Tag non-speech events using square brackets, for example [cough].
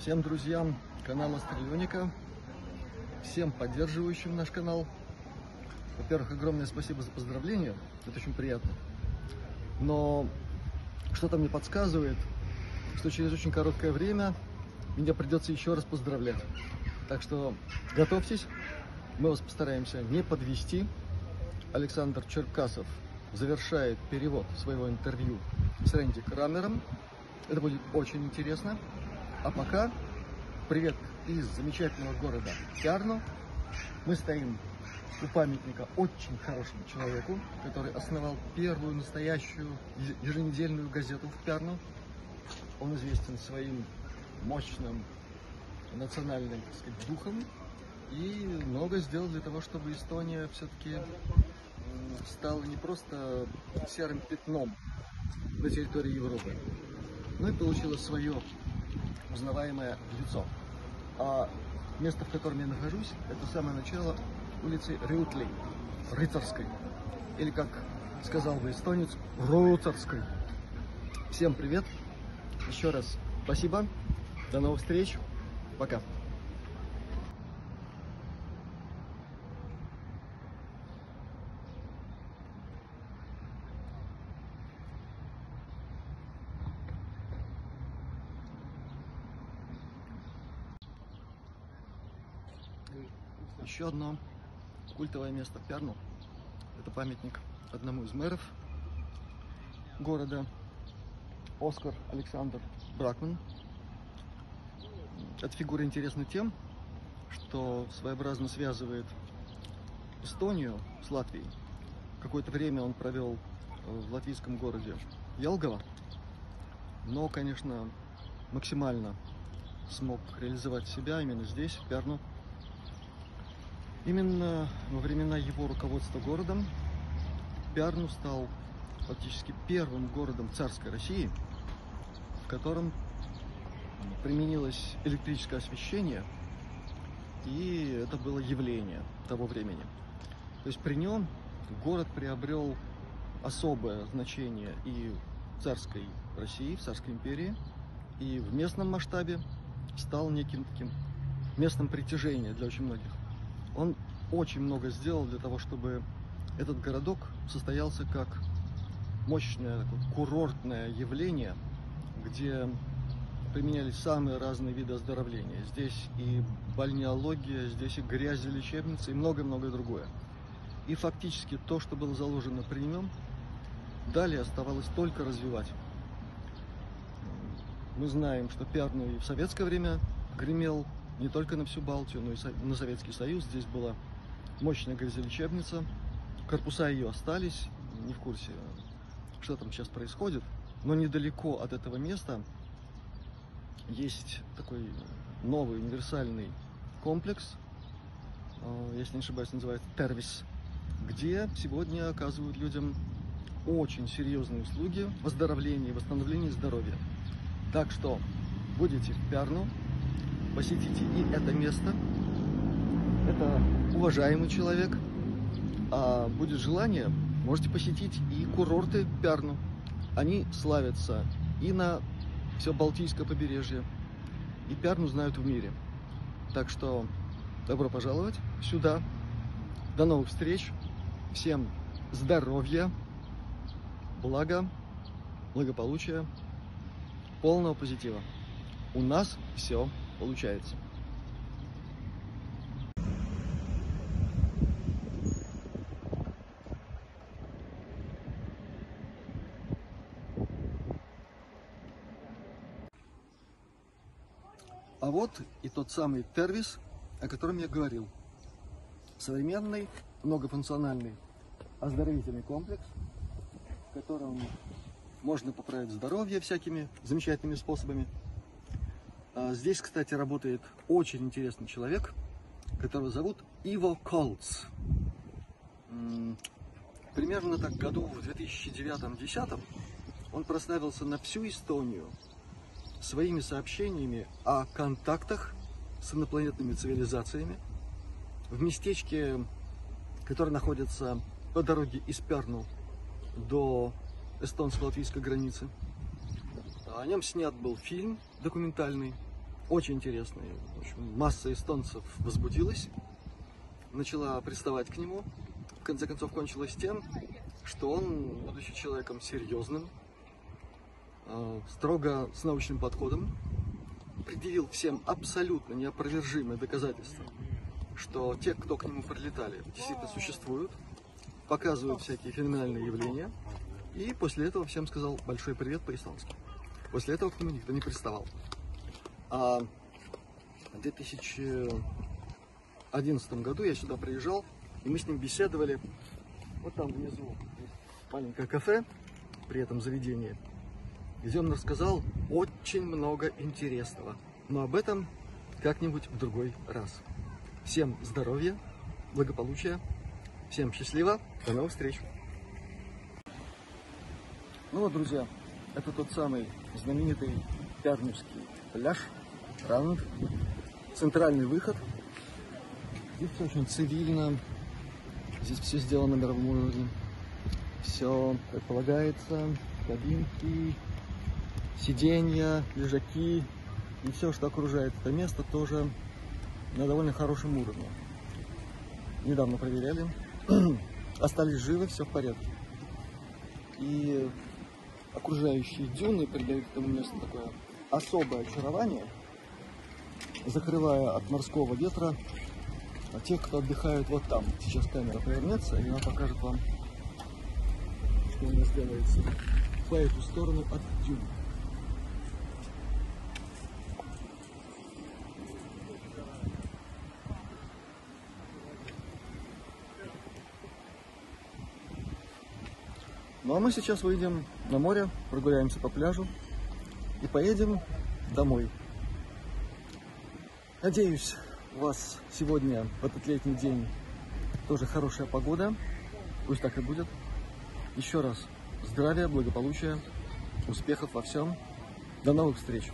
всем друзьям канала Стрелёника, всем поддерживающим наш канал. Во-первых, огромное спасибо за поздравления, это очень приятно. Но что-то мне подсказывает, что через очень короткое время меня придется еще раз поздравлять. Так что готовьтесь, мы вас постараемся не подвести. Александр Черкасов завершает перевод своего интервью с Рэнди Крамером. Это будет очень интересно. А пока привет из замечательного города Пярну. Мы стоим у памятника очень хорошему человеку, который основал первую настоящую еженедельную газету в Пярну. Он известен своим мощным национальным так сказать, духом и много сделал для того, чтобы Эстония все-таки стала не просто серым пятном на территории Европы, но и получила свое узнаваемое лицо. А место, в котором я нахожусь, это самое начало улицы Рютли, Рыцарской. Или, как сказал бы эстонец, Рыцарской. Всем привет. Еще раз спасибо. До новых встреч. Пока. Еще одно культовое место Пярну. Это памятник одному из мэров города, Оскар Александр Бракман. Эта фигура интересна тем, что своеобразно связывает Эстонию с Латвией. Какое-то время он провел в латвийском городе Ялгова, но, конечно, максимально смог реализовать себя именно здесь, в Пярну. Именно во времена его руководства городом Пярну стал фактически первым городом царской России, в котором применилось электрическое освещение, и это было явление того времени. То есть при нем город приобрел особое значение и в царской России, в царской империи, и в местном масштабе стал неким таким местом притяжения для очень многих. Он очень много сделал для того, чтобы этот городок состоялся как мощное такое, курортное явление, где применялись самые разные виды оздоровления. Здесь и бальнеология, здесь и грязелечебница, и многое-многое другое. И фактически то, что было заложено при нем, далее оставалось только развивать. Мы знаем, что Пярну и в советское время гремел не только на всю Балтию, но и на Советский Союз. Здесь была мощная грязелечебница. Корпуса ее остались, не в курсе, что там сейчас происходит. Но недалеко от этого места есть такой новый универсальный комплекс, э, если не ошибаюсь, называется Тервис, где сегодня оказывают людям очень серьезные услуги в оздоровлении, восстановлении здоровья. Так что будете в Пярну, посетите и это место. Это уважаемый человек. А будет желание, можете посетить и курорты Пярну. Они славятся и на все Балтийское побережье, и Пярну знают в мире. Так что добро пожаловать сюда. До новых встреч. Всем здоровья, блага, благополучия, полного позитива. У нас все получается. А вот и тот самый Тервис, о котором я говорил. Современный, многофункциональный оздоровительный комплекс, в котором можно поправить здоровье всякими замечательными способами. А здесь, кстати, работает очень интересный человек, которого зовут Иво Колц. Примерно так году в 2009-2010 он прославился на всю Эстонию своими сообщениями о контактах с инопланетными цивилизациями в местечке, которое находится по дороге из Перну до эстонско-латвийской границы. О нем снят был фильм документальный, очень интересный. В общем, масса эстонцев возбудилась, начала приставать к нему. В конце концов, кончилось тем, что он, будучи человеком серьезным, э, строго с научным подходом, предъявил всем абсолютно неопровержимые доказательства, что те, кто к нему прилетали, действительно существуют, показывают всякие феноменальные явления, и после этого всем сказал большой привет по-эстонски. После этого к нему никто не приставал. А в 2011 году я сюда приезжал, и мы с ним беседовали. Вот там внизу маленькое кафе при этом заведении, где он рассказал очень много интересного. Но об этом как-нибудь в другой раз. Всем здоровья, благополучия, всем счастливо, до новых встреч! Ну вот, друзья, это тот самый знаменитый Пярневский пляж, Раунд, центральный выход. Здесь все очень цивильно, здесь все сделано на мировом уровне. Все, как полагается, кабинки, сиденья, лежаки и все, что окружает это место, тоже на довольно хорошем уровне. Недавно проверяли, [clears throat] остались живы, все в порядке. И окружающие дюны придают этому месту такое особое очарование, закрывая от морского ветра а тех, кто отдыхают вот там. Сейчас камера повернется, и она покажет вам, что у нас делается по эту сторону от дюн. Ну а мы сейчас выйдем на море, прогуляемся по пляжу и поедем домой. Надеюсь, у вас сегодня, в этот летний день, тоже хорошая погода. Пусть так и будет. Еще раз здравия, благополучия, успехов во всем. До новых встреч!